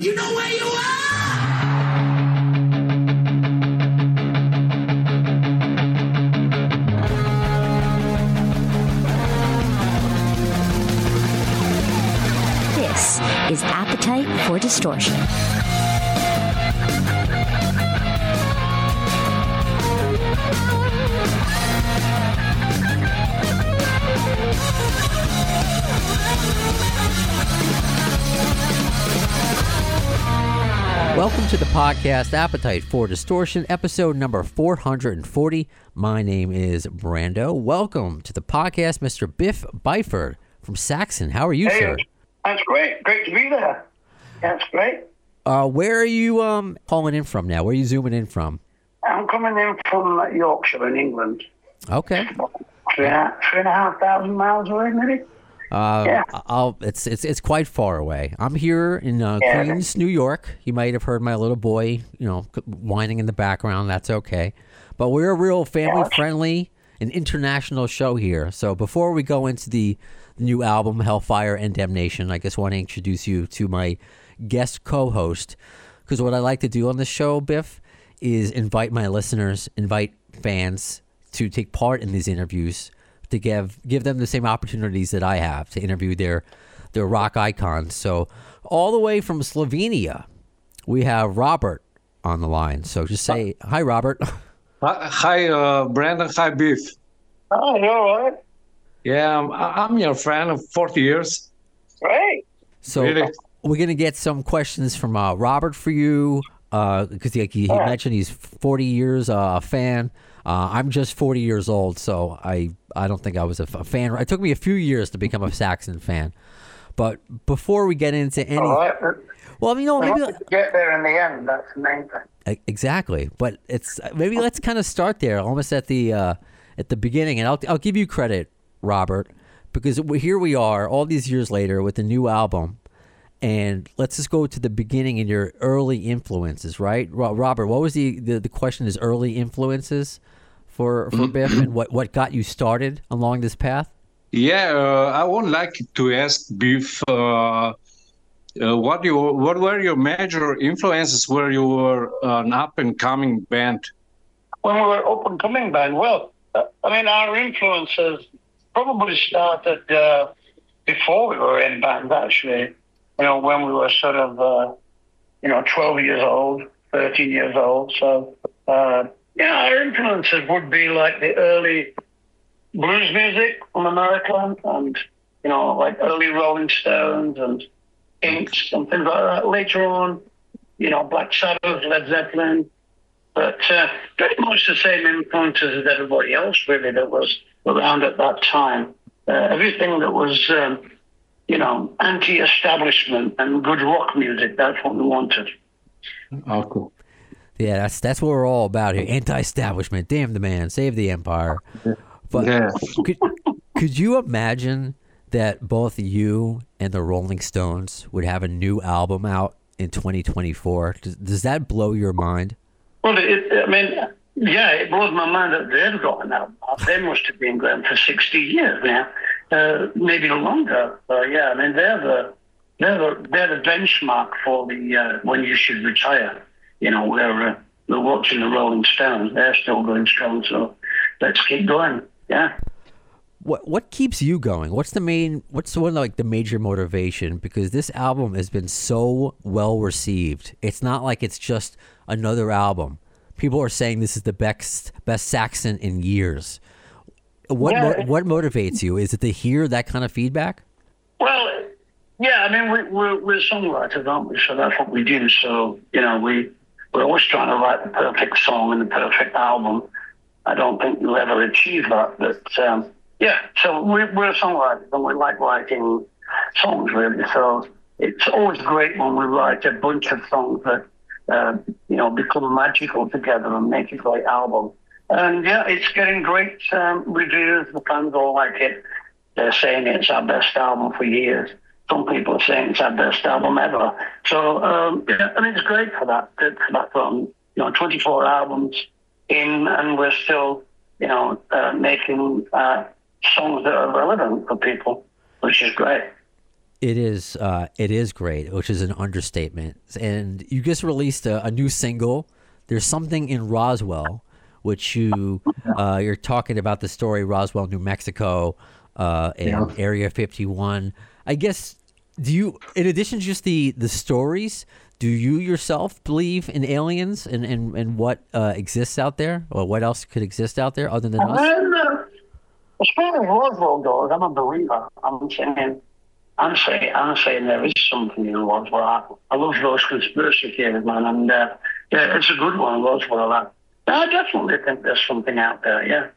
You know where you are! This is Appetite for Distortion. Podcast Appetite for Distortion, episode number 440. My name is Brando. Welcome to the podcast, Mr. Biff Byford from Saxon. How are you, Hey, sir? that's great. Great to be there. That's great. Uh, where are you um, calling in from now? Where are you zooming in from? I'm coming in from Yorkshire in England. Okay. Three and a, three and a half thousand miles away, maybe. Uh, Yeah. I'll, it's, it's, it's quite far away. I'm here in uh, Yeah. Queens, New York. You might have heard my little boy, you know, whining in the background. That's okay. But we're a real family friendly and international show here. So before we go into the new album, Hellfire and Damnation, I just want to introduce you to my guest co host. Because what I like to do on this show, Biff, is invite my listeners, invite fans to take part in these interviews to give give them the same opportunities that I have to interview their their rock icons. So all the way from Slovenia, we have Robert on the line. So just say hi, Robert. Hi, hi, uh, Brandon. Hi, Beef. Hi, you all right? Yeah, I'm, I'm your friend of 40 years. Great. So Really? we're gonna get some questions from uh, Robert for you because he, he Yeah. mentioned he's 40 years uh, a fan. Uh, I'm just 40 years old, so I I don't think I was a, f- a fan. It took me a few years to become a Saxon fan. But before we get into any, right. well, you know, maybe get there in the end, that's the main thing. Exactly, but it's maybe let's kind of start there, almost at the uh, at the beginning, and I'll I'll give you credit, Robert, because here we are, all these years later, with a new album, and let's just go to the beginning and your early influences, right, Ro- Robert? What was the, the the question? Is early influences for for Biff, and what what got you started along this path? Yeah, uh, I would like to ask Biff, uh, uh, what you what were your major influences where you were an up and coming band? When we were up and coming band, well, uh, I mean, our influences probably started uh, before we were in band, actually. You know, when we were sort of, uh, you know, 12 years old, 13 years old. So, uh, yeah, our influences would be like the early blues music from America and, you know, like early Rolling Stones and Kinks and things like that. Later on, you know, Black Sabbath, Led Zeppelin, but uh, pretty much the same influences as everybody else, really, that was around at that time. Uh, everything that was, um, you know, anti-establishment and good rock music, that's what we wanted. Oh, cool. Yeah, that's that's what we're all about here. Anti-establishment, damn the man, save the empire. But Yeah. could, could you imagine that both you and the Rolling Stones would have a new album out in 2024? Does, does that blow your mind? Well, it, I mean, yeah, it blows my mind that they've got an album. They must have been going for 60 years now, uh, maybe longer. Uh, yeah, I mean, they're the, they're the, they're the benchmark for the uh, when you should retire. You know, we're, uh, we're watching the Rolling Stones. They're still going strong, so let's keep going. Yeah. What what keeps you going? What's the main? What's one like the major motivation? Because this album has been so well received. It's not like it's just another album. People are saying this is the best best Saxon in years. What Yeah, mo- what motivates you? Is it to hear that kind of feedback? Well, yeah, I mean, we, we're, we're songwriters, aren't we? So that's what we do. So, you know, we, we're always trying to write the perfect song and the perfect album. I don't think you'll ever achieve that. But, um, yeah, so we, we're songwriters and we like writing songs, really. So it's always great when we write a bunch of songs that, uh, you know, become magical together and make a great album. And, yeah, it's getting great um, reviews. The fans all like it. They're saying it's our best album for years. Some people are saying it's our best album ever. So, um, yeah, I mean, it's great for that. It's that um, you know, 24 albums in, and we're still, you know, uh, making uh, songs that are relevant for people, which is great. It is. Uh, it is great, which is an understatement. And you just released a, a new single. There's something in Roswell, which you uh, you're talking about the story Roswell, New Mexico, uh, and Yeah. Area 51. I guess. Do you, in addition to just the the stories, do you yourself believe in aliens and and, and what uh, exists out there, or what else could exist out there other than us? And, uh, as far as Roswell goes, I'm a believer. I'm saying, I'm saying, I'm saying there is something in Roswell. I, I love those conspiracy theories, man, and uh, yeah, it's a good one, Roswell. I, I definitely think there's something out there. Yeah,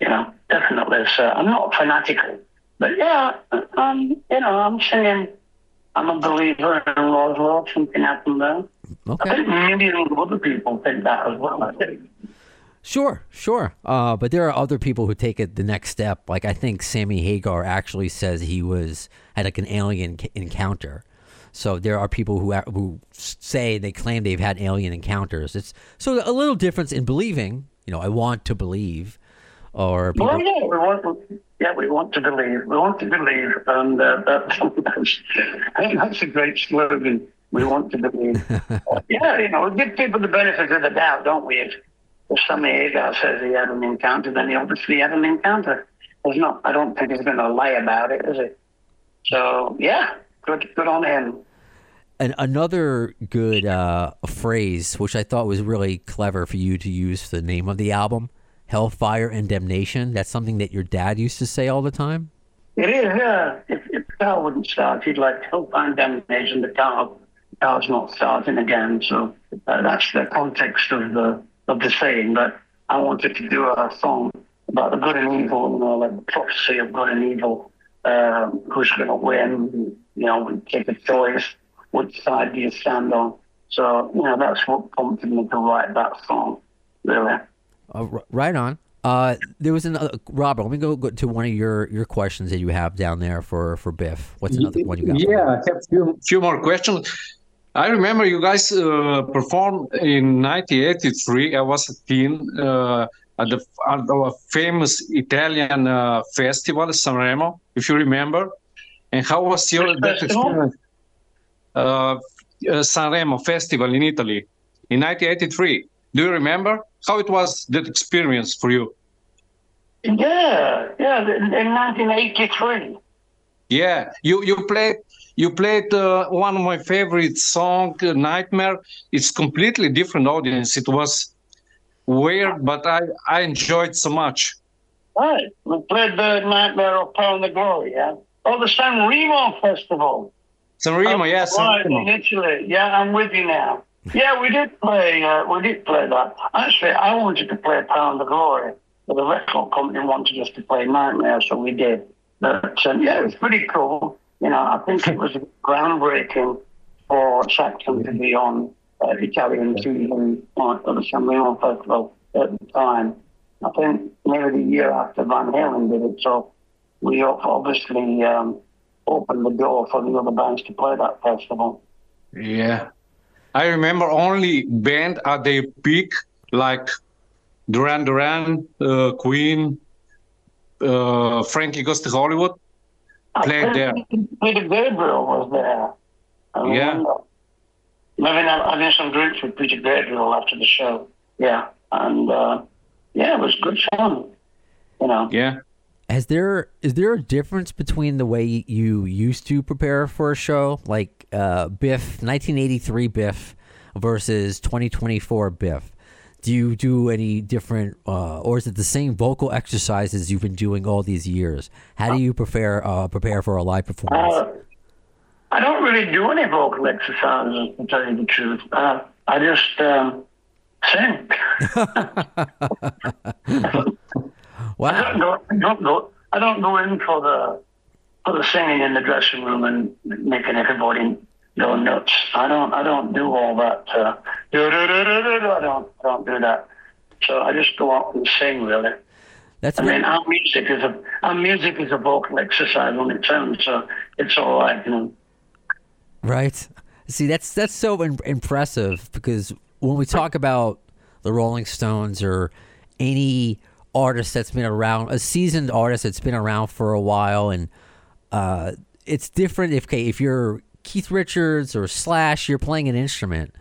you know, definitely. Uh, I'm not fanatical, but yeah, um, you know, I'm saying. I'm a believer in Roswell. Something happened there. I Okay. think millions of other people think that as well. I think. Sure, sure. Uh, but there are other people who take it the next step. Like I think Sammy Hagar actually says he was had like an alien c- encounter. So there are people who who say they claim they've had alien encounters. It's so a little difference in believing. You know, I want to believe, or people. Well, yeah, we want, yeah, we want to believe. We want to believe, and uh, that's, that's, I think that's a great slogan. We want to believe. yeah, you know, we give people the benefit of the doubt, don't we? If, if Sammy Hagar says he had an encounter, then he obviously had an encounter. There's not. I don't think he's going to lie about it, is he? So yeah, good, good on him. And another good uh, phrase, which I thought was really clever for you to use for the name of the album, "Hellfire and Damnation." That's something that your dad used to say all the time. It is, yeah. If, if the car wouldn't start, he'd like help find damnation. The the car's not starting again. So uh, that's the context of the of the saying. But I wanted to do a song about the good and evil, you know, like the prophecy of good and evil. Um, who's going to win? You know, we take a choice. Which side do you stand on? So you know, that's what prompted me to write that song. Really. Uh, r- right on. Uh, there was another Robert. Let me go, go to one of your, your questions that you have down there for, for Biff. What's another one you got? Yeah, I have few, few more questions. I remember you guys uh, performed in 1983. I was a teen uh, at the at the famous Italian uh, festival Sanremo, if you remember. And how was your Which that experience? Uh, uh, Sanremo festival in Italy in 1983. Do you remember how it was that experience for you? Yeah, yeah. In, in 1983. Yeah, you you played you played uh, one of my favorite song, uh, Nightmare. It's completely different audience. It was weird, but I I enjoyed so much. Right. We played the Nightmare of Power and the Glory, yeah? Oh, the San Remo Festival. San Remo, yes. Right, in Italy. Yeah, I'm with you now. Yeah, we did play, uh, we did play that. Actually, I wanted to play Power of Glory, but the record company wanted us to play Nightmare, so we did. But, um, yeah, it was pretty cool. You know, I think it was groundbreaking for Saxon to be on uh, Italian TV on the San Remo Festival at the time. I think maybe the year after Van Halen did it. So we obviously um, opened the door for the other bands to play that festival. Yeah, I remember only band at their peak like Duran Duran, uh, Queen, uh, Frankie Goes to Hollywood. Played there. Peter Gabriel was there. I Yeah. remember. Maybe I I did some drinks with Peter Gabriel after the show. Yeah, and uh, yeah, it was good fun. You know. Yeah. Has there is there a difference between the way you used to prepare for a show, like uh, Biff 1983 Biff versus 2024 Biff? Do you do any different, uh, or is it the same vocal exercises you've been doing all these years? How do you prepare uh, prepare for a live performance? Uh, I don't really do any vocal exercises, to tell you the truth. Uh, I just um, sing. I wow, don't go, I don't go. I don't go in for the the singing in the dressing room and making everybody go nuts. I don't. I don't do all that. Uh, I don't. I don't do that. So I just go out and sing. Really. that's I mean, our music is a our music is a vocal exercise on its own, so it's all right. You know. Right. See, that's that's so im- impressive because when we talk about the Rolling Stones or any artist that's been around, a seasoned artist that's been around for a while, and uh, it's different if okay, if you're Keith Richards or Slash, you're playing an instrument.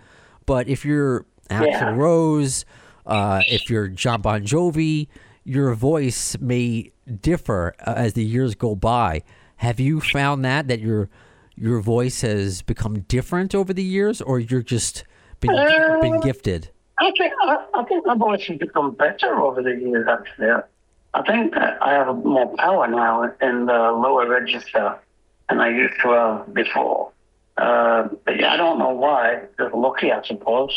But if you're Axl Yeah. Rose, uh, if you're Jon Bon Jovi, your voice may differ uh, as the years go by. Have you found that that your your voice has become different over the years, or you're just been been Uh, gifted? I think I, I think my voice has become better over the years. Actually, I think that I have more power now in the lower register than I used to have before. Uh, but yeah, I don't know why. Just lucky, I suppose.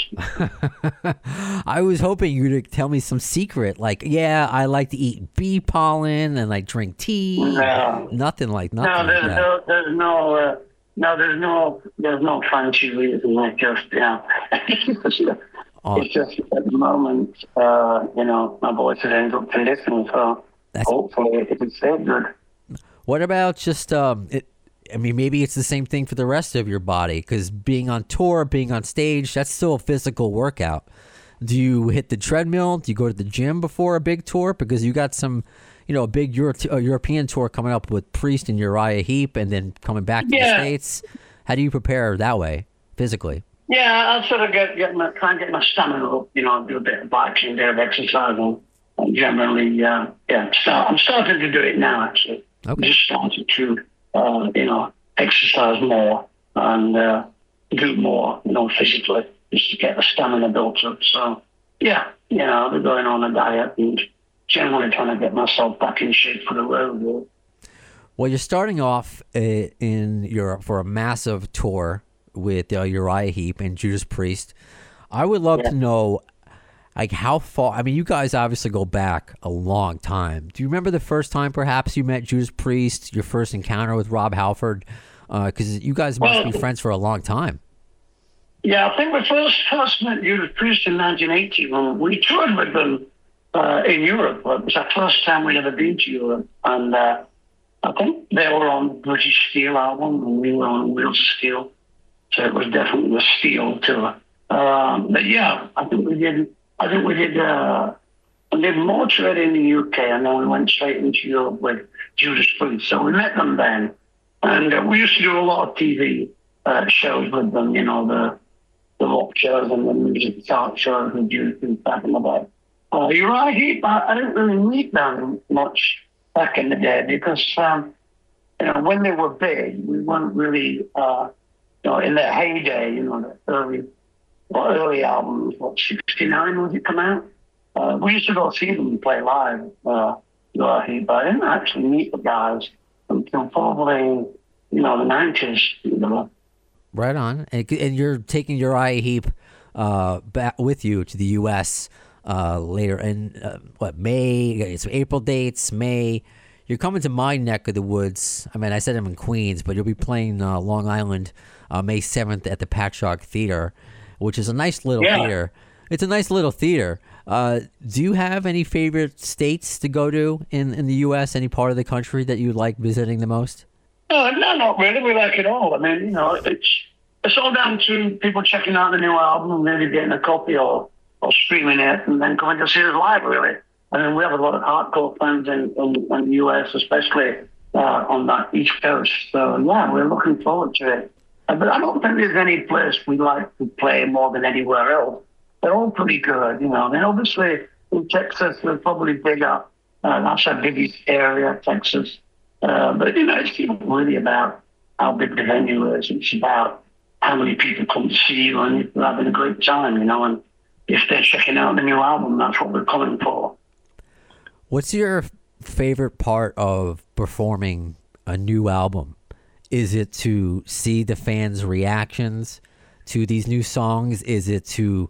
I was hoping you to tell me some secret, like, yeah, I like to eat bee pollen and I drink tea. No. Nothing like nothing. No, there's that. no, there's no, uh, no, there's no, there's no fancy reason. Like just, know, Oh. it's just at the moment, uh, you know, my voice is in good condition, so That's- hopefully it can stay good. What about just um? It, I mean, maybe it's the same thing for the rest of your body because being on tour, being on stage, that's still a physical workout. Do you hit the treadmill? Do you go to the gym before a big tour? Because you got some, you know, a big Euro- uh, European tour coming up with Priest and Uriah Heep, and then coming back to the states. How do you prepare that way physically? Yeah, I'll sort of get, get my, try and get my stamina up, you know, do a bit of biking, a bit of exercising, and generally, uh, yeah, so I'm starting to do it now, actually. Okay. Just starting to, uh, you know, exercise more and uh, do more, you know, physically, just to get the stamina built up. So, yeah, you know, I've been going on a diet and generally trying to get myself back in shape for the road. Well, you're starting off uh, in Europe for a massive tour with uh, Uriah Heep and Judas Priest. I would love to know, like, how far. I mean, you guys obviously go back a long time. Do you remember the first time, perhaps, you met Judas Priest? Your first encounter with Rob Halford? Because you guys must be friends for a long time. Yeah, I think we first first met Judas Priest in 1980 when we toured with them uh, in Europe. It was our first time we'd ever been to Europe, and uh, I think they were on British Steel album and we were on Wheels of Steel, so it was definitely a Steel tour. Um, but yeah, I think we did. I think we did. Uh, we did more touring in the UK, and then we went straight into Europe with Judas Priest. So we met them then, and uh, we used to do a lot of TV uh, shows with them. You know the the rock shows and the music talk shows with Judas Priest back in the day. Uh, you're right. I, I didn't really meet them much back in the day because um, you know when they were big, we weren't really uh, you know in their heyday. You know the early well, early albums. What '69 was it come out? Uh, we used to go see them play live. Uh, you know, but I didn't actually meet the guys until probably you know the '90s. You know. Right on. And, and you're taking Uriah Heep uh, back with you to the U.S. Uh, later in uh, what May? It's April dates. May. You're coming to my neck of the woods. I mean, I said I'm in Queens, but you'll be playing uh, Long Island uh, May 7th at the Patchogue Theater, which is a nice little Yeah. theater. It's a nice little theater. Uh, do you have any favorite states to go to in, in the U.S.? Any part of the country that you like visiting the most? No, no, not really. We like it all. I mean, you know, it's it's all down to people checking out the new album and maybe getting a copy or, or streaming it and then coming to see us live, really. I mean, we have a lot of hardcore fans in, in, in the US, especially uh, on that East Coast. So, yeah, we're looking forward to it. Uh, but I don't think there's any place we like to play more than anywhere else. They're all pretty good, you know. I mean, obviously, in Texas, we're probably bigger. Uh, that's our biggest area, Texas. Uh, but you know, it's not really about how big the venue is. It's about how many people come to see you and they're having a great time, you know. And if they're checking out the new album, that's what we're coming for. What's your favorite part of performing a new album? Is it to see the fans' reactions to these new songs? Is it to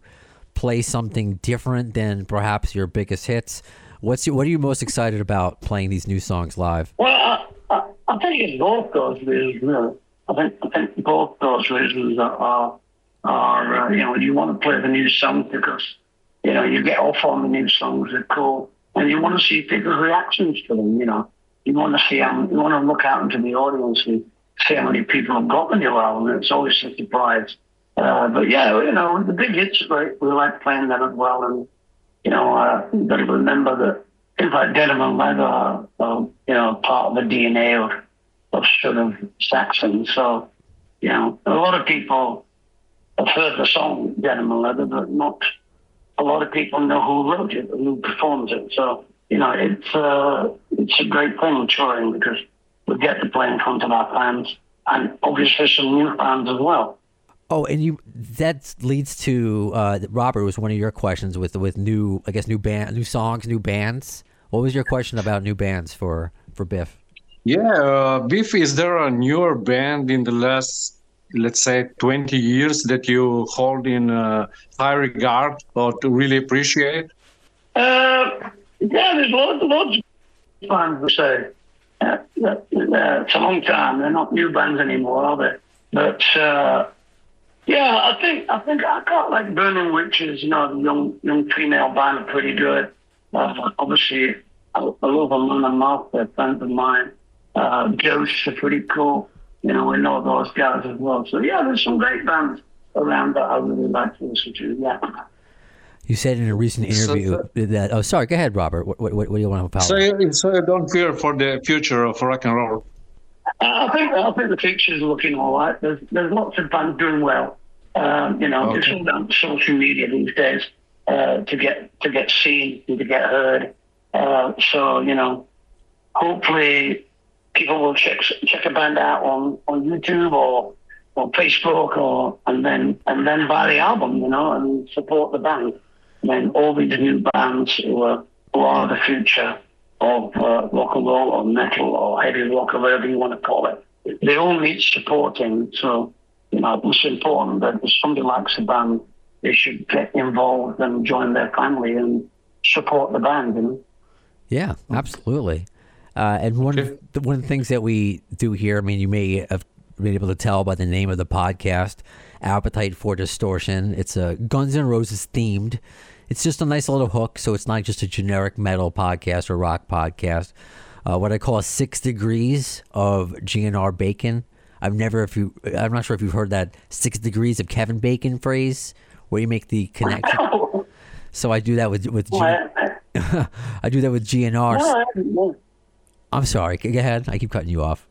play something different than perhaps your biggest hits? What's your, what are you most excited about playing these new songs live? Well, I, I, I think it's both those reasons. I think I think both those reasons are are uh, you know you want to play the new songs because you know you get off on the new songs they're cool and you want to see people's reactions to them. You know you want to see how you want to look out into the audience and see how many people have got the new album. It's always a surprise. Uh, but yeah, you know the big hits are. We like playing them as well and you know, uh, got to remember that things like denim and leather are, um, you know, part of the DNA of, of sort of Saxon. So, you know, a lot of people have heard the song Denim and Leather, but not a lot of people know who wrote it, and who performs it. So, you know, it's uh, it's a great thing touring because we get to play in front of our fans and obviously some new fans as well. Oh, and you that leads to uh, Robert was one of your questions with with new I guess new band new songs new bands. What was your question about new bands for for Biff? Yeah, uh, Biff, is there a newer band in the last, let's say, 20 years that you hold in uh, high regard or to really appreciate? Uh, yeah, there's loads, loads of bands uh, uh, it's a long time. They're not new bands anymore, are they? But uh, yeah, I think I think I got like Burning Witches. You know, the young young female band are pretty good. Uh, obviously, I, I love Amon Amarth. They're friends of mine. Uh, Ghosts are pretty cool. You know, we know those guys as well. So yeah, there's some great bands around that I really like to listen to. Yeah. You said in a recent So- interview that. Oh, sorry. Go ahead, Robert. What what, what do you want to follow? So, you- so you don't fear for the future of rock and roll. I think I think the future's looking all right. There's there's lots of bands doing well. Um, you know, it's Okay. all down to social media these days uh, to get to get seen and to get heard. Uh, so you know, hopefully people will check check a band out on, on YouTube or on Facebook or and then and then buy the album, you know, and support the band. And then all these new bands who are who are the future of uh, rock and roll or metal or heavy rock or whatever you want to call it. They all need supporting. So, you know, it's important that if somebody likes a band, they should get involved and join their family and support the band. You know? Yeah, absolutely. Uh, and one of the, one of the things that we do here, I mean, you may have been able to tell by the name of the podcast, "Appetite for Distortion." It's a Guns N' Roses themed. It's just a nice little hook, so it's not just a generic metal podcast or rock podcast. Uh, what I call a six degrees of GNR Bacon. I've never, if you, I'm not sure if you've heard that six degrees of Kevin Bacon phrase, where you make the connection. So I do that with with G, I do that with GNR. no. I'm sorry. Go ahead. I keep cutting you off.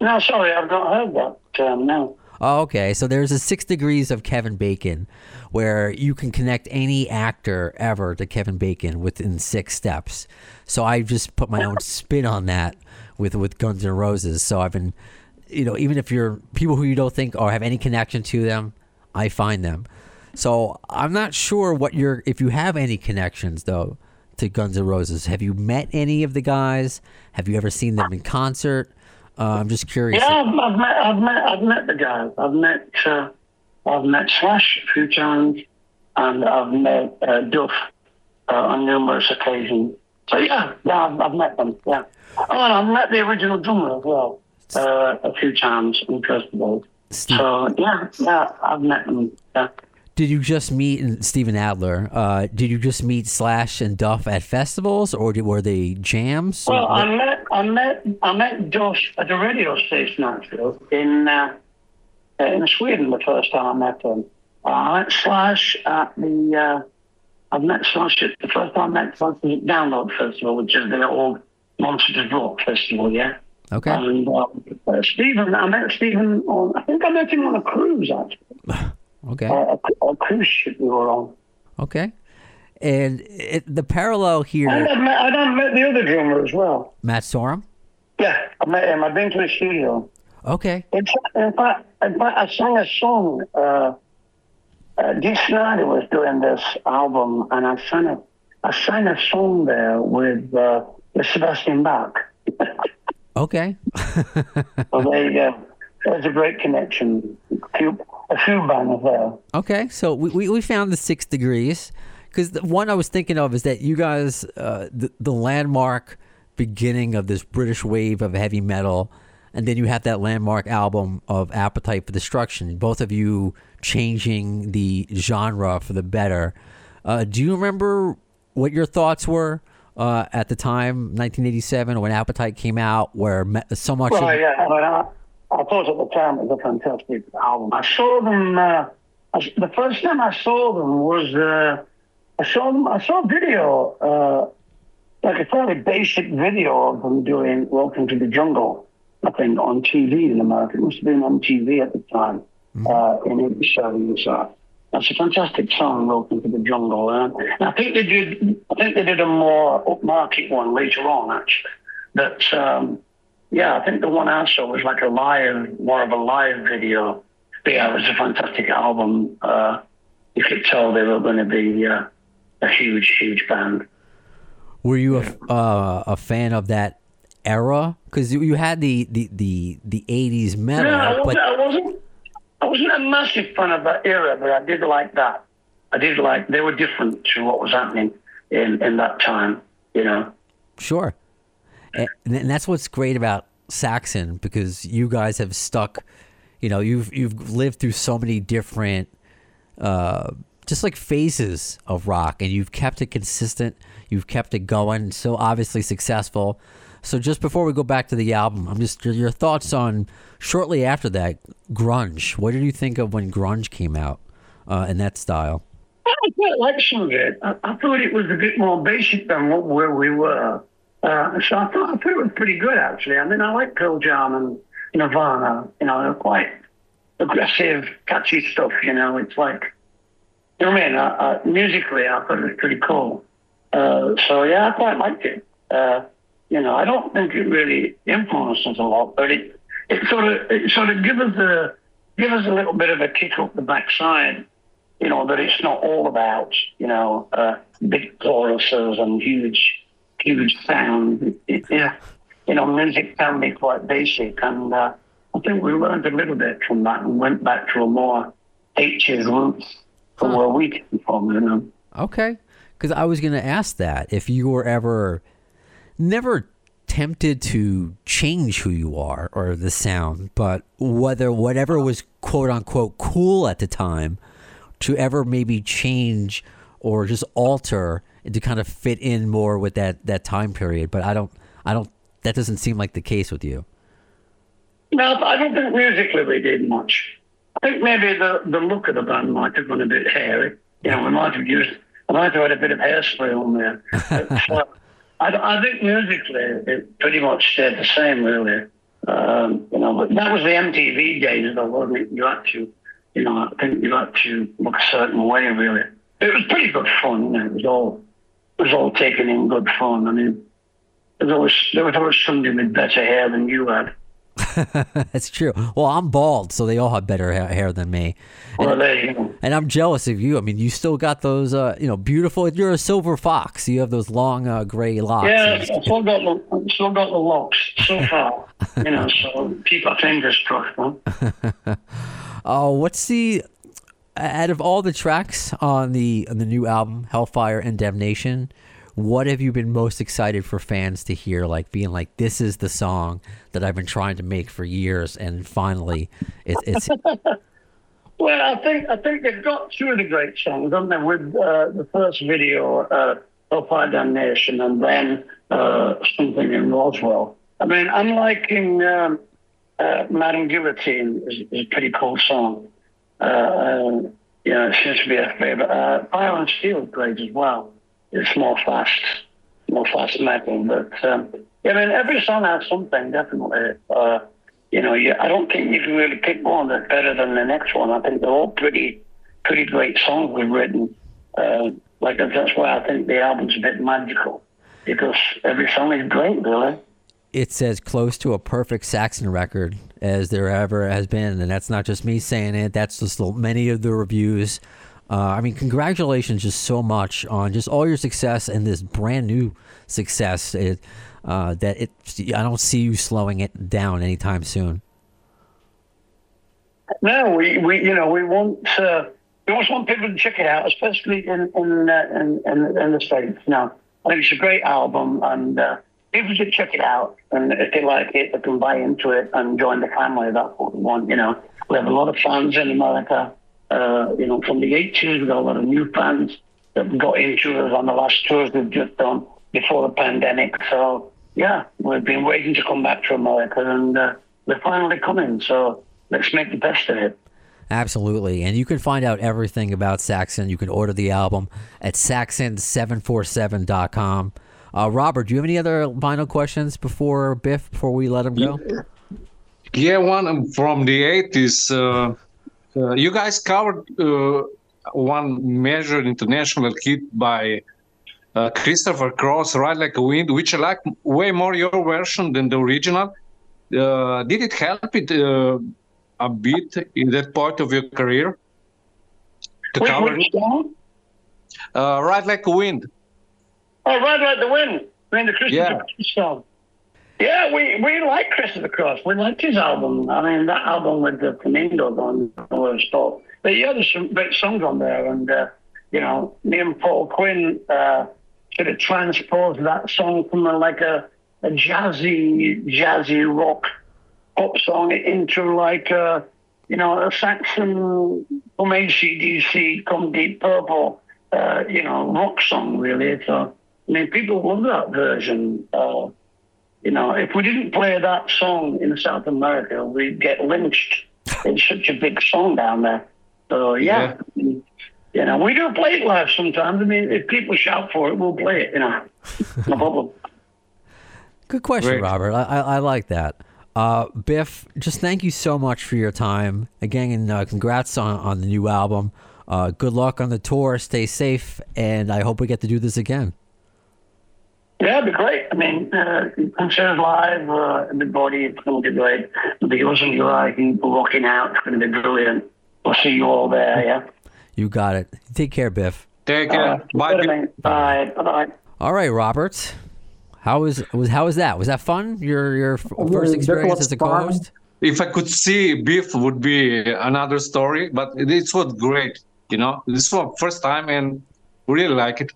No, sorry, I've not heard that term um, now. Oh, okay. So there's a six degrees of Kevin Bacon where you can connect any actor ever to Kevin Bacon within six steps. So I just put my own spin on that with with Guns N' Roses. So I've been, you know, even if you're people who you don't think or have any connection to them, I find them. So I'm not sure what your if you have any connections though to Guns N' Roses. Have you met any of the guys? Have you ever seen them in concert? Uh, I'm just curious. Yeah, I've, I've met, I've met, I've met the guys. I've met, uh, I've met Slash a few times, and I've met uh, Duff uh, on numerous occasions. So yeah, yeah, I've, I've met them. Yeah. Oh, and I've met the original drummer as well uh, a few times in festivals. Steve- So yeah, yeah, I've met them. Yeah. Did you just meet Steven Adler? Uh, did you just meet Slash and Duff at festivals, or did, were they jams? Well, I met I met I met Duff at the radio station actually in uh, uh, in Sweden the first time I met him. I met Slash at the uh, I met Slash at the first time I met Slash at Download Festival, which is the old Monsters Rock Festival, yeah. okay, And uh, Steven, I met Steven on I think I met him on a cruise actually, okay, a, a cruise ship we were on. okay. And it, the parallel here, I met I done met the other drummer as well. Matt Sorum. Yeah, I met him. I've been to the studio. Okay, In fact, in fact, in fact I sang a song. Uh, uh, Dee Snider was doing this album, and I sang a, I sang a song there with, uh, with Sebastian Bach. okay, So there you go. There's a great connection. A few, a few bands there. okay. So we, we, we found the six degrees because the one I was thinking of is that you guys, uh, the, the landmark beginning of this British wave of heavy metal, and then you have that landmark album of Appetite for Destruction. Both of you changing the genre for the better. Uh, do you remember what your thoughts were uh, at the time, 1987, when Appetite came out, where so much? Well, of, yeah, I, mean, I, I thought at the time it was a fantastic album. I saw them. Uh, I, the first time I saw them was uh, I saw them. I saw a video, uh, like a fairly basic video of them doing "Welcome to the Jungle," I think, on TV in America. It must have been on TV at the time uh, in '87. So that's a fantastic song, "Welcome to the Jungle." Uh, and I think they did. I think they did a more upmarket one later on, actually. But um, yeah, I think the one I saw was like a live, more of a live video. But yeah, it was a fantastic album. Uh, you could tell they were going to be uh, a huge, huge band. Were you a, uh, a fan of that era? Because you had the, the, the, the 80s metal, No, I wasn't, I wasn't. I wasn't a massive fan of that era, but I did like that. I did like they were different to what was happening in in that time. You know. Sure. And, and that's what's great about Saxon because you guys have stuck, you know, you've you've lived through so many different uh just like phases of rock and you've kept it consistent, you've kept it going, so obviously successful. So just before we go back to the album, I'm just your thoughts on shortly after that grunge. What did you think of when grunge came out uh, in that style? I quite liked some of it. I, I thought it was a bit more basic than what where we were. Uh, so I thought I thought it was pretty good actually. I mean, I like Pearl Jam and Nirvana. You know, they're quite aggressive, catchy stuff. You know, it's like you know what I mean. I, I, musically, I thought it was pretty cool. Uh, so yeah, I quite liked it. Uh, you know, I don't think it really influenced us a lot, but it it sort of it sort of give us a give us a little bit of a kick up the backside you know, that it's not all about, you know, uh, big choruses and huge, huge sound. It, it, yeah, you know, music can be quite basic. And uh, I think we learned a little bit from that and went back to a more 80s roots from where we came from, you know. Okay. Because I was going to ask that if you were ever never tempted to change who you are or the sound, but whether whatever was quote unquote cool at the time to ever maybe change or just alter to kind of fit in more with that, that time period. But I don't, I don't, that doesn't seem like the case with you. No, I don't think musically we did much. I think maybe the, the look of the band might have been a bit hairy. You know, we might have used, we might have had a bit of hairspray on there. But, uh, I, I think musically it pretty much stayed the same, really. Um, you know, but that was the MTV days, though, wasn't it? You had to, you know, I think you had to look a certain way, really. It was pretty good fun. You know, it was all, it was all taken in good fun. I mean, there was always, there was always somebody with better hair than you had. That's true. Well, I'm bald, so they all have better ha- hair than me. Well, there you go. And I'm jealous of you. I mean, you still got those, uh, you know, beautiful. You're a silver fox. You have those long uh, gray locks. Yeah, I've still got the, still got the locks so far. you know, so keep our fingers crossed, man. Oh, what's the out of all the tracks on the on the new album, Hellfire and Damnation? What have you been most excited for fans to hear? Like being like, this is the song that I've been trying to make for years, and finally, it, it's Well, I think I think they've got two of the great songs, haven't they? With uh, the first video, uh, Hellfire Damnation, and then uh, something in Roswell. I mean, I'm liking um, uh, Madame Guillotine is, is a pretty cool song. Uh, uh, yeah, it seems to be a favorite. Uh, Fire Steel great as well. It's more fast, more fast metal, but um, yeah, I mean, every song has something definitely. Uh, you know, you, I don't think you can really pick one that's better than the next one. I think they're all pretty, pretty great songs we've written. Uh, like that's why I think the album's a bit magical because every song is great, really. It's as close to a perfect Saxon record as there ever has been, and that's not just me saying it. That's just many of the reviews. Uh, I mean, congratulations just so much on just all your success and this brand new success. It, uh, that it, I don't see you slowing it down anytime soon. No, we, we you know we want uh, we always want people to check it out, especially in in uh, in, in, in the states. Now, I think it's a great album, and uh, people should check it out. And if they like it, they can buy into it and join the family. That's what we want. You know, we have a lot of fans in America. Uh, you know, from the 80s, we got a lot of new fans that got into us on the last tours we've just done before the pandemic. So yeah, we've been waiting to come back to America, and uh, we're finally coming. So let's make the best of it. Absolutely. And you can find out everything about Saxon. You can order the album at saxon747.com. Uh, Robert, do you have any other final questions before Biff, before we let him go? Yeah, one from the 80s. Uh, uh, you guys covered uh, one major international hit by uh, Christopher Cross, Ride Like a Wind, which I like way more your version than the original. Uh, did it help it uh, a bit in that part of your career? To Which, cover it? Uh, Ride Like a Wind. Oh, Ride Like the Wind. I mean, the Christopher Yeah. Cross song. Yeah, we, we like Christopher Cross. We liked his album. I mean, that album with the Flamingos on was top. But yeah, there's some great songs on there. And, uh, you know, me and Paul Quinn uh, sort of transposed that song from a, like a, a jazzy, jazzy rock pop song into like a, you know, a Saxon from ACDC, come Deep Purple, uh, you know, rock song really. So, I mean, people love that version. Uh, you know, if we didn't play that song in South America, we'd get lynched. It's such a big song down there. So yeah, you know, we do play it live sometimes. I mean, if people shout for it, we'll play it. You know, no problem. Good question, Great. Robert. I, I, I like that. Uh, Biff, just thank you so much for your time again, and uh, congrats on, on the new album. Uh, good luck on the tour. Stay safe, and I hope we get to do this again. Yeah, it'd be great. I mean, uh, concerts live, uh, everybody, it's going to be great. The Yours and July, rocking out, it's going to be brilliant. We'll see you all there, yeah? You got it. Take care, Biff. Take care. Uh, Bye. good, mate. Bye. Bye-bye. All right, Robert. How was was how was that? Was that fun? Your your first experience as a fun. co-host? If I could see beef would be another story, but it was great. You know, this was first time and really like it.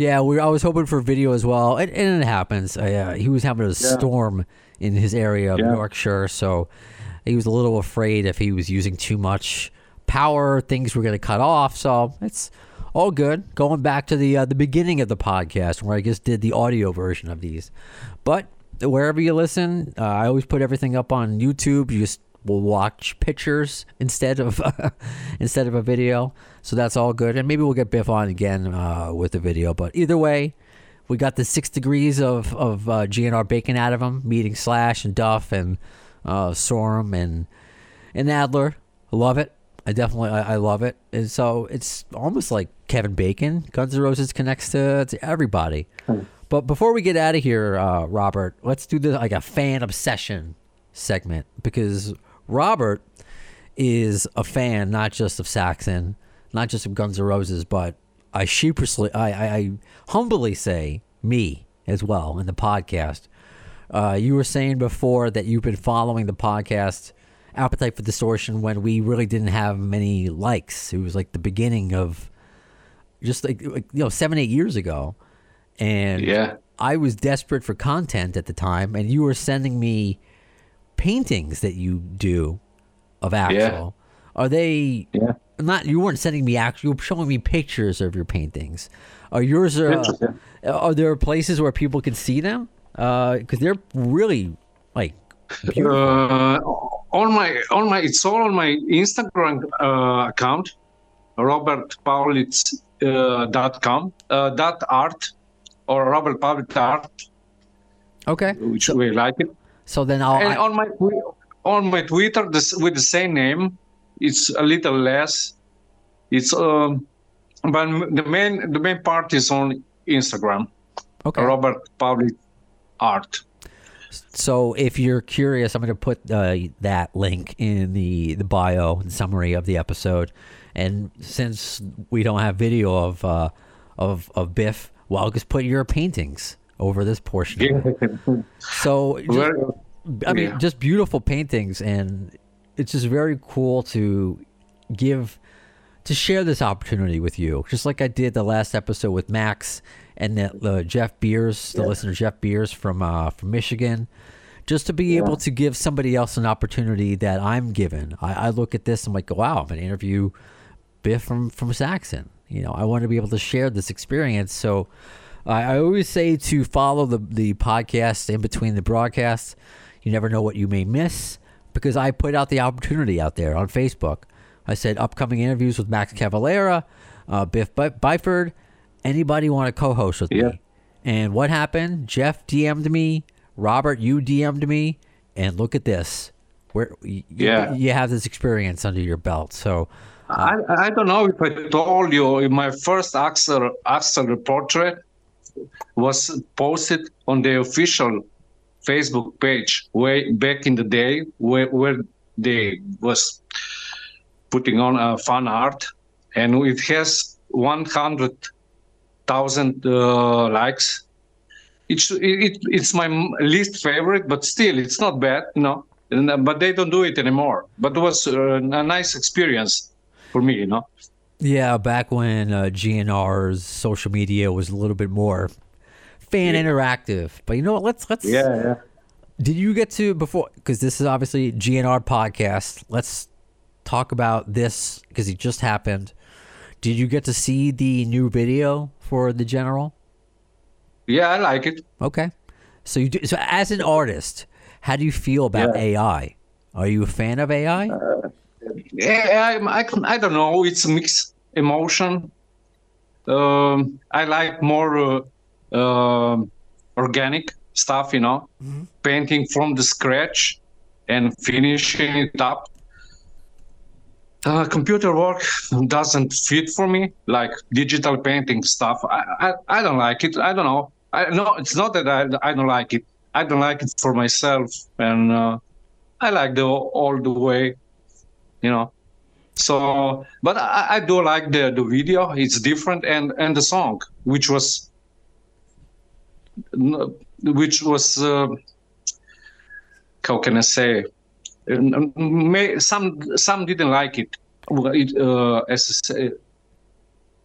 Yeah, we. I was hoping for video as well, and, and it happens. Uh, he was having a storm in his area of Yeah. Yorkshire, so he was a little afraid if he was using too much power, things were going to cut off. So it's all good. Going back to the uh, the beginning of the podcast where I just did the audio version of these, but wherever you listen, uh, I always put everything up on YouTube. You just will watch pictures instead of instead of a video. So that's all good. And maybe we'll get Biff on again uh, with the video. But either way, we got the six degrees of of uh, GNR bacon out of him, meeting Slash and Duff and uh, Sorum and and Adler. I love it. I definitely I, I love it. And so it's almost like Kevin Bacon. Guns N' Roses connects to, to everybody. But before we get out of here, uh, Robert, let's do the like a fan obsession segment because Robert is a fan not just of Saxon, not just of Guns N' Roses, but I sheepishly, I, I, I humbly say me as well in the podcast. Uh, you were saying before that you've been following the podcast Appetite for Distortion when we really didn't have many likes. It was like the beginning of just like, like you know seven eight years ago, and Yeah. I was desperate for content at the time, and you were sending me paintings that you do of Axl. Are they? Yeah. Not you weren't sending me actual. You were showing me pictures of your paintings. Are yours? Uh, Pictures, are there places where people can see them? Because they're really like beautiful. Uh, on my on my it's all on my Instagram uh, account, robertpavlic uh, dot com uh, dot art or Robert Pavlic art, okay. which we like it. So then I'll. and I- on my on my Twitter this, with the same name, it's a little less. It's um, but the main the main part is on Instagram, okay. Robert Pavlic art. So if you're curious, I'm going to put uh, that link in the, the bio and summary of the episode. And since we don't have video of uh, of of Biff, well, I'll just put your paintings over this portion. So just, I mean, yeah. just beautiful paintings, and it's just very cool to give to share this opportunity with you, just like I did the last episode with Max and the, the Jeff Beers, the listener Jeff Beers from uh, from Michigan, just to be able to give somebody else an opportunity that I'm given. I, I look at this, I'm like, wow, I'm gonna interview Biff from from Saxon. You know, I want to be able to share this experience. So I, I always say to follow the the podcast in between the broadcasts. You never know what you may miss because I put out the opportunity out there on Facebook. I said upcoming interviews with Max Cavalera, uh, Biff Bi- Byford. Anybody want to co-host with Yeah. me? And what happened? Jeff DM'd me. Robert, you DM'd me. and look at this. Where you, Yeah. you have this experience under your belt. So I, I don't know if I told you my first Axl Axl portrait was posted on the official Facebook page way back in the day where, where they was putting on a fan art and it has 100,000 uh, likes. It's it, it's my least favorite, but still it's not bad, you know. And, uh, but they don't do it anymore. But it was uh, a nice experience for me, you know. yeah, back when uh, GNR's social media was a little bit more fan interactive. But you know what? Let's let's. yeah. yeah. Did you get to before? Because this is obviously GNR podcast. Let's talk about this because it just happened. Did you get to see the new video for the general? Yeah, I like it. Okay. So you do, so as an artist, how do you feel about Yeah. AI? Are you a fan of AI? Yeah, I, I, I don't know. It's a mixed emotion. Um, I like more uh, um organic stuff, you know, painting from the scratch and finishing it up. Uh, computer work doesn't fit for me, like digital painting stuff. I, I, I don't like it. I don't know. I no, it's not that I, I don't like it. I don't like it for myself, and uh, I like the all the way you know so but I, I do like the the video it's different and and the song which was which was uh, how can i say Um, may, some some didn't like it it uh, as I say,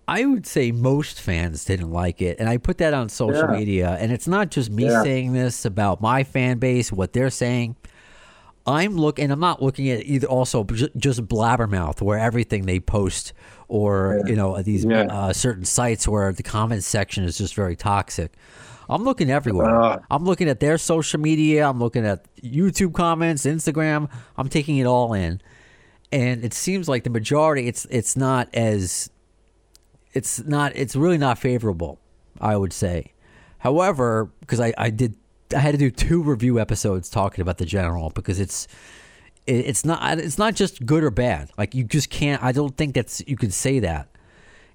I would say most fans didn't like it, and I put that on social Yeah. media. And it's not just me Yeah. saying this about my fan base, what they're saying. I'm looking. I'm not looking at either. Also, just blabbermouth, where everything they post, or you know, these Yeah. uh, certain sites where the comment section is just very toxic. I'm looking everywhere. Uh. I'm looking at their social media. I'm looking at YouTube comments, Instagram. I'm taking it all in, and it seems like the majority. It's it's not as it's not it's really not favorable i would say however because I, I did i had to do two review episodes talking about the general because it's it, it's not it's not just good or bad like you just can't i don't think that's you can say that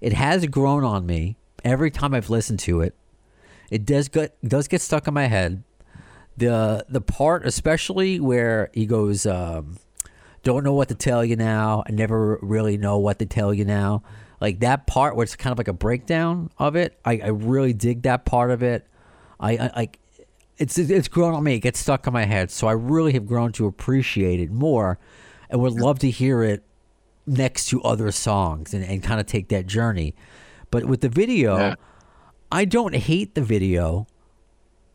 it has grown on me every time i've listened to it it does get does get stuck in my head the the part especially where he goes um don't know what to tell you now. I never really know what to tell you now. Like that part where it's kind of like a breakdown of it. I, I really dig that part of it. I, like it's it's grown on me. It gets stuck in my head. So I really have grown to appreciate it more, and would love to hear it next to other songs and, and kind of take that journey. But with the video, Yeah. I don't hate the video,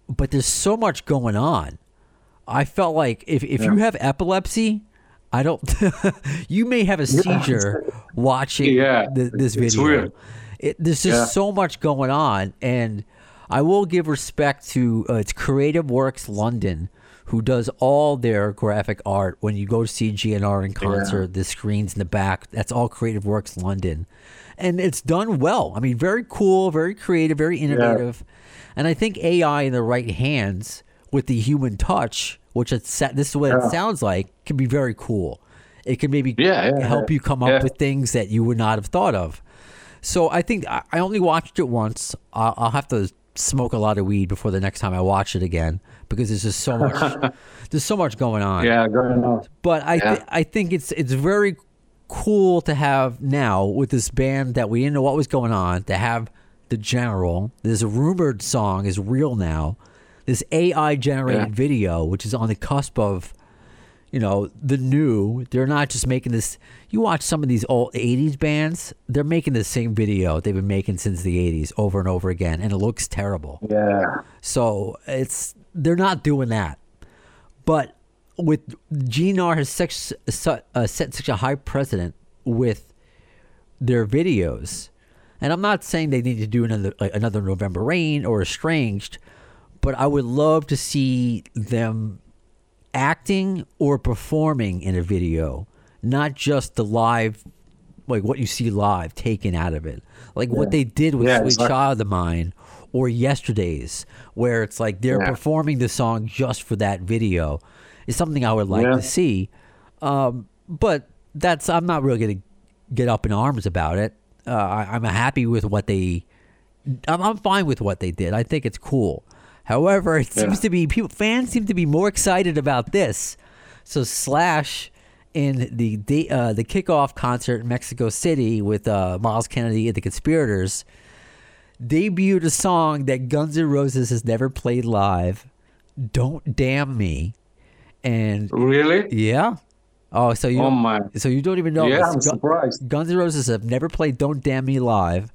but there's so much going on. I felt like if, if you have epilepsy, I don't. you may have a seizure watching Yeah, th- this it's video. weird. It, there's just Yeah. so much going on, and I will give respect to uh, it's Creative Works London, who does all their graphic art. When you go to see GNR in concert, the screens in the back, that's all Creative Works London, and it's done well. I mean, very cool, very creative, very innovative, and I think AI in the right hands with the human touch, which it's this is what it sounds like, can be very cool. It can maybe Yeah, yeah, help yeah. you come up Yeah. with things that you would not have thought of. So I think I I only watched it once. I'll, I'll have to smoke a lot of weed before the next time I watch it again because there's just so much. there's so much going on. yeah going on But I Yeah. th- I think it's it's very cool to have now with this band that we didn't know what was going on to have the general. This rumored song is real now. This AI generated Yeah. video, which is on the cusp of, you know, the new. They're not just making this. You watch some of these old '80s bands; they're making the same video they've been making since the '80s over and over again, and it looks terrible. yeah So it's they're not doing that. But with GNR has such su- uh, set such a high precedent with their videos, and I'm not saying they need to do another like another November Rain or Estranged, but I would love to see them acting or performing in a video, not just the live, like what you see live taken out of it, like what they did with Yeah, Sweet like- Child of Mine or Yesterday's, where it's like they're Yeah. performing the song just for that video. Is something I would like Yeah. to see. Um, but that's I'm not really going to get up in arms about it. Uh, I, I'm happy with what they. I'm, I'm fine with what they did. I think it's cool. However, it seems to be people fans seem to be more excited about this. So Slash in the the, uh, the kickoff concert in Mexico City with uh, Myles Kennedy and the Conspirators debuted a song that Guns N' Roses has never played live. Don't damn me, and Really? yeah. Oh, so you Oh my. so you don't even know Yeah. I'm Gu- surprised. Guns N' Roses have never played "Don't Damn Me" live.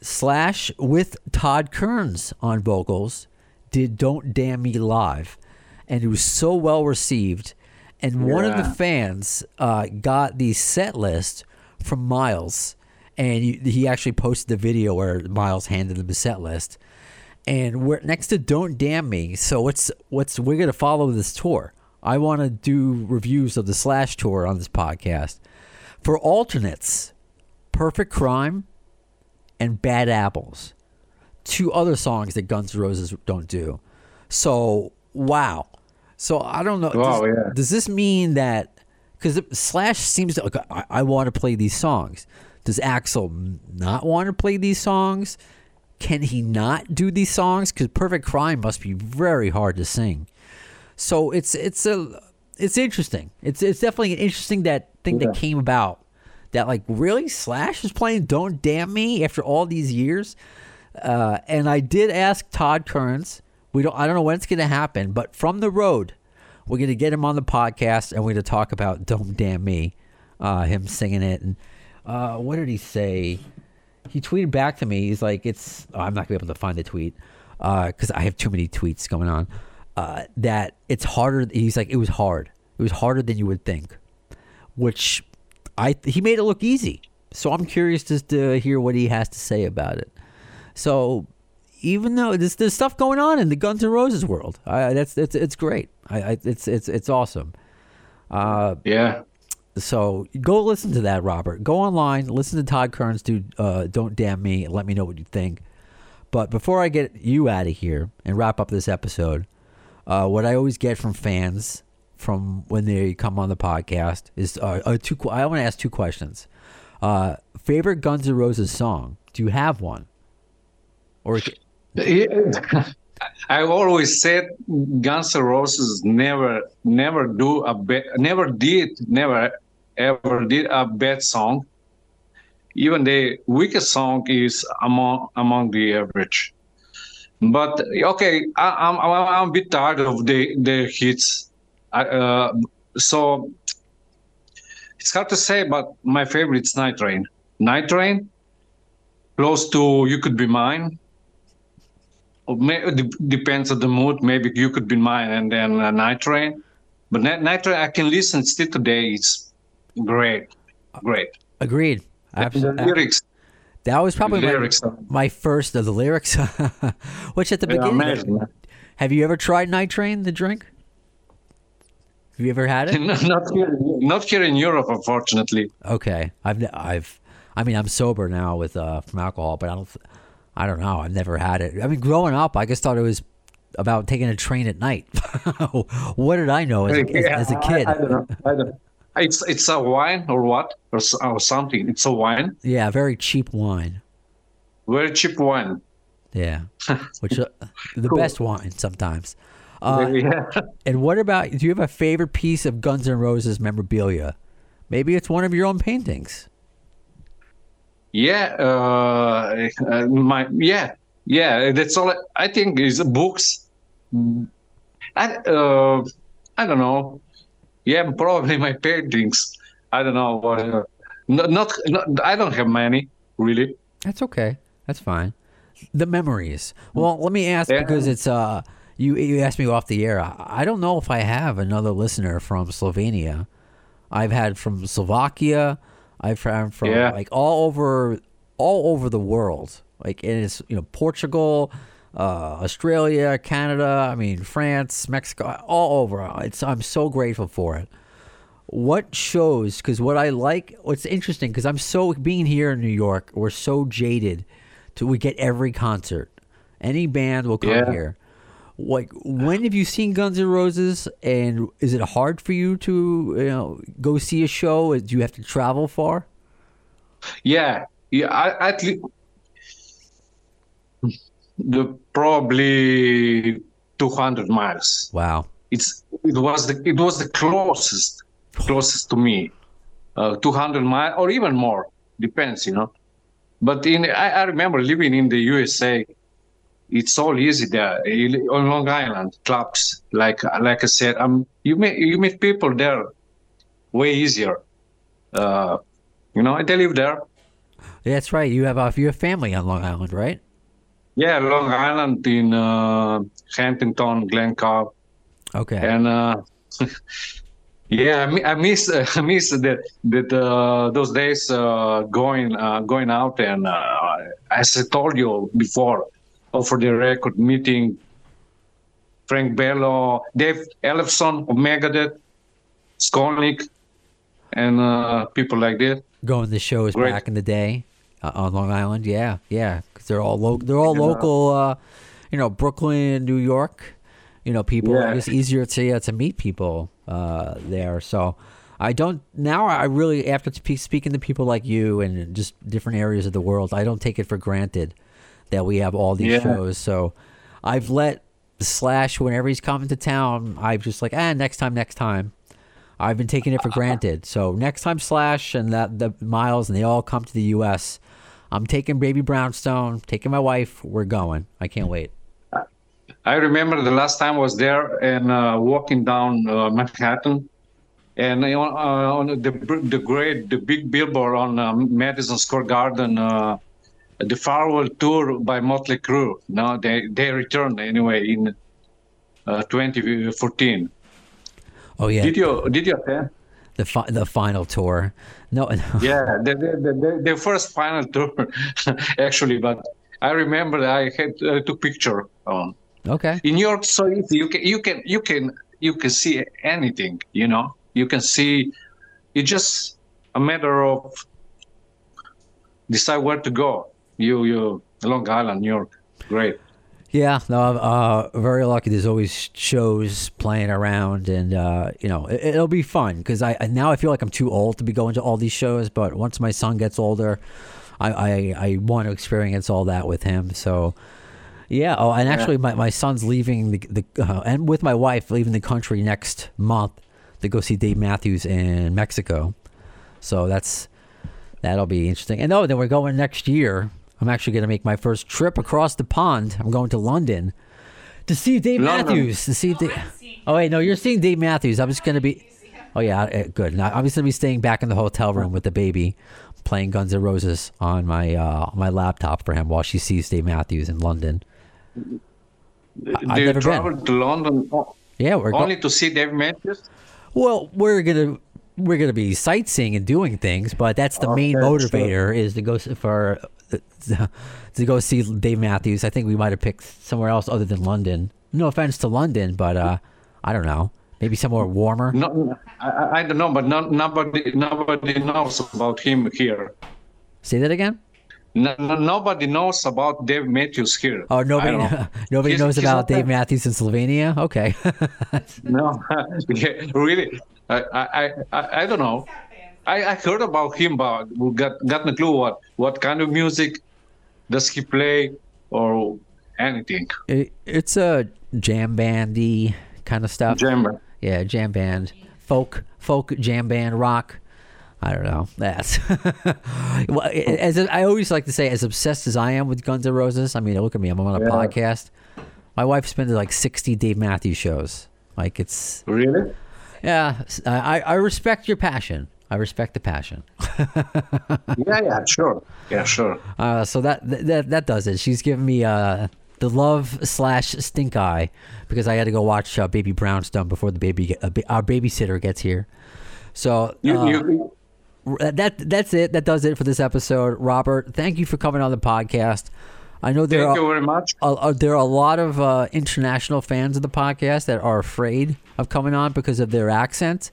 Slash with Todd Kerns on vocals did "Don't Damn Me" live, and it was so well received. And one of the fans uh, got the set list from Myles, and he, he actually posted the video where Myles handed him the set list. And we're next to "Don't Damn Me," so what's what's we're gonna follow this tour. I want to do reviews of the Slash tour on this podcast. For alternates, Perfect Crime and Bad Apples, two other songs that Guns N' Roses don't do. So wow. So I don't know. Wow, does, yeah. does this mean that because Slash seems to okay, I, I want to play these songs? Does Axl not want to play these songs? Can he not do these songs? Because Perfect Crime must be very hard to sing. So it's it's a it's interesting. It's it's definitely an interesting that thing that came about. That like really Slash is playing "Don't Damn Me" after all these years. Uh, and I did ask Todd Kerns. We don't. I don't know when it's going to happen, but from the road, we're going to get him on the podcast, and we're going to talk about "Don't Damn Me," uh, him singing it. And uh, what did he say? He tweeted back to me. He's like, "It's." oh, I'm not going to be able to find the tweet because I have too many tweets going on. Uh, that it's harder. He's like, it was hard. It was harder than you would think, which I he made it look easy. So I'm curious just to hear what he has to say about it. So even though there's, there's stuff going on in the Guns N' Roses world, I, that's it's it's great. I, I it's it's it's awesome. Uh, Yeah. so go listen to that, Robert. Go online, listen to Todd Kerns do uh, "Don't Damn Me" let me know what you think. But before I get you out of here and wrap up this episode, uh, what I always get from fans from when they come on the podcast is uh, uh, two. I want to ask two questions. Uh, favorite Guns N' Roses song? Do you have one? Or I always said Guns N' Roses never, never do a bad, never did, never ever did a bad song. Even the weakest song is among among the average. But okay, I, I'm I'm I'm a bit tired of the the hits. I, uh, so it's hard to say, but my favorite is Night Train. Night Train, close to You Could Be Mine. May, depends on the mood. Maybe you could be mine and then uh, Night Train. But Night, Night Train, I can listen still today. It's great, great. agreed. The Absolutely. lyrics, That was probably my, my first of the lyrics, which at the Yeah, beginning. amazing. Have you ever tried Night Train, the drink? Have you ever had it? not here, not here in Europe, unfortunately. Okay, I've I've I mean I'm sober now with uh from alcohol, but I don't I don't know. I've never had it. I mean, growing up, I just thought it was about taking a train at night. what did I know as a, as, as a I- kid? I, don't know. I don't. It's it's a wine or what or, or something. It's a wine, yeah, very cheap wine. very cheap wine. Yeah, which uh, the best wine sometimes. Uh, yeah. and what about? Do you have a favorite piece of Guns N' Roses memorabilia? Maybe it's one of your own paintings. Yeah, uh, uh, my yeah, yeah. That's all. I, I think is books. I uh, I don't know. Yeah, probably my paintings. I don't know. what, Uh, not, not, not. I don't have many really. That's okay. That's fine. The memories. Well, let me ask Yeah. because it's uh you you asked me off the air. I, I don't know if I have another listener from Slovenia. I've had from Slovakia. I've had from Yeah. like all over all over the world. Like and it's you know Portugal, uh, Australia, Canada. I mean France, Mexico, all over. It's I'm so grateful for it what shows because what i like what's interesting because i'm so being here in new york we're so jaded to we get every concert any band will come Yeah. here like when have you seen Guns N' Roses, and is it hard for you to you know go see a show? Do you have to travel far? Yeah, yeah. I, at least the probably 200 miles. Wow. It's it was the it was the closest closest to me, uh, 200 miles or even more depends, you know. But in I, I remember living in the USA. It's all easy there on Long Island clubs. Like like I said, um, you meet you meet people there way easier. Uh, you know, they live there. That's right. You have uh, you have family on Long Island, right? Yeah, Long Island in uh, Huntington, Glen Cove, Okay. and uh, yeah, I, mi- I miss I miss that that uh, those days uh, going uh, going out and uh, as I told you before, for the record, meeting Frank Bello, Dave Ellefson of Megadeth, Skolnick, and uh, people like that. Going to shows Great. back in the day uh, on Long Island. Yeah, yeah, they're all local. They're all Yeah. local. Uh, you know, Brooklyn, New York. You know, people. Yeah. It's easier to uh, to meet people uh, there. So. I don't now. I really after spe- speaking to people like you and just different areas of the world, I don't take it for granted that we have all these Yeah. shows. So I've let Slash whenever he's coming to town. I'm just like, ah, next time, next time. I've been taking it for granted. So next time Slash and that the Myles and they all come to the U.S., I'm taking Baby Brownstone, taking my wife. We're going. I can't wait. I remember the last time I was there and uh, walking down uh, Manhattan, and uh, on the the great the big billboard on uh, Madison Square Garden, uh, the farewell tour by Motley Crue. Now they they returned anyway in uh, 2014. Oh yeah, Did you did you attend? The fi- the final tour. No, no. Yeah, the the, the, the first final tour actually, but I remember I had uh, took picture on. Okay. in New York so. You can you can you can you can see anything. You know, you can see. It's just a matter of decide where to go. You you Long Island, New York, great. Yeah, no, I'm uh, very lucky. There's always shows playing around, and uh, you know it, it'll be fun because I now I feel like I'm too old to be going to all these shows. But once my son gets older, I I, I want to experience all that with him. So yeah. Oh, and actually, my, my son's leaving the the uh, and with my wife leaving the country next month to go see Dave Matthews in Mexico. So that's that'll be interesting. And oh, then we're going next year. I'm actually going to make my first trip across the pond. I'm going to London to see Dave London. Matthews. To see Dave. Oh wait, no, you're seeing Dave Matthews. I'm just going to be. Oh yeah, uh, good. Now I'm just going to be staying back in the hotel room with the baby, playing Guns N' Roses on my uh, my laptop for him while she sees Dave Matthews in London. I've Do you never been. to London Yeah, we're go- only to see Dave Matthews? Well, we're gonna we're gonna be sightseeing and doing things, but that's the main motivator is to go for to go see Dave Matthews. I think we might have picked somewhere else other than London. No offense to London, but uh, I don't know, maybe somewhere warmer. No, I, I- I don't know, but no, nobody nobody knows about him here. Say that again. No, no, nobody knows about Dave Matthews here. Oh, nobody know. nobody He's- knows he's about Dave there. Matthews in Slovenia. Okay, No, really, I, I, I, I don't know. I, I heard about him, but got got no clue what what kind of music does he play or anything. it, it's a jam bandy kind of stuff. Jam band. Yeah, jam band, folk, folk jam band, rock. I don't know. That's well, as I always like to say, as obsessed as I am with Guns N' Roses. I mean, look at me. I'm on a Yeah. podcast. My wife spends like 60 Dave Matthews shows. Like it's Really? yeah. I I respect your passion. I respect the passion. Yeah, yeah, sure. Yeah, sure. Uh, so that that that does it. She's giving me uh the love slash stink eye because I had to go watch uh, Baby Brownstone before the baby uh, our babysitter gets here. So You, uh, you, that that's it. That does it for this episode. Robert, thank you for coming on the podcast. I know there thank are you very much. uh, there are a lot of uh, international fans of the podcast that are afraid of coming on because of their accent.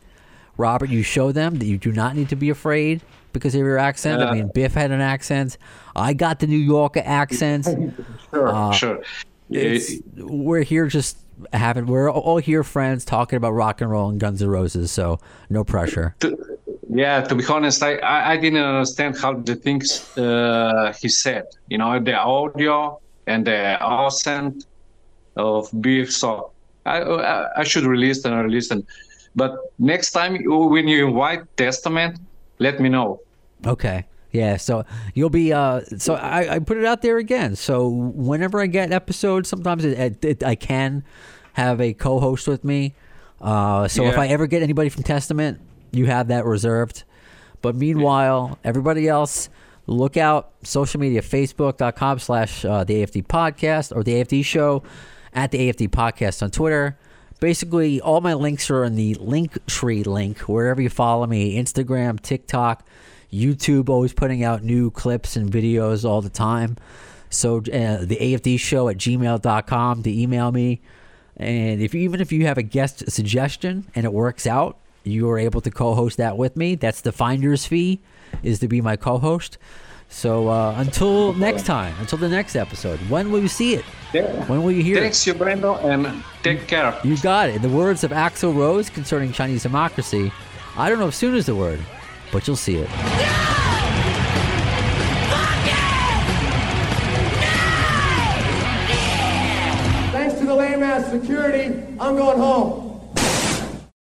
Robert, you show them that you do not need to be afraid because of your accent. I Uh, mean, Biff had an accent. I got the New Yorker accent. Sure, uh, sure. it's, we're here just having we're all here friends talking about rock and roll and Guns N' Roses, so no pressure. To, yeah, to be honest, I, I, I didn't understand how the things uh, he said. You know, the audio and the accent of Biff. So I I, I should listen and listen. But next time when you invite Testament, let me know. Okay. Yeah, so you'll be. Uh, so I, I put it out there again. So whenever I get episodes, sometimes it, it, I can have a co-host with me. Uh, so if I ever get anybody from Testament, you have that reserved. But meanwhile, everybody else, look out. Social media: Facebook.com slash uh, the AFD Podcast or the AFD Show, at the AFD Podcast on Twitter. Basically, all my links are in the link tree link wherever you follow me: Instagram, TikTok. YouTube always putting out new clips and videos all the time. So uh, the AFD show at gmail.com to email me. And if even if you have a guest suggestion and it works out, you are able to co-host that with me. That's the finder's fee is to be my co-host. So uh, until next time, until the next episode, when will you see it? Yeah. When will you hear it? Thanks, you, Brendo, and take care. You got it. In the words of Axl Rose concerning Chinese democracy, I don't know if soon is the word, but you'll see it. Thanks to the lame ass security, I'm going home.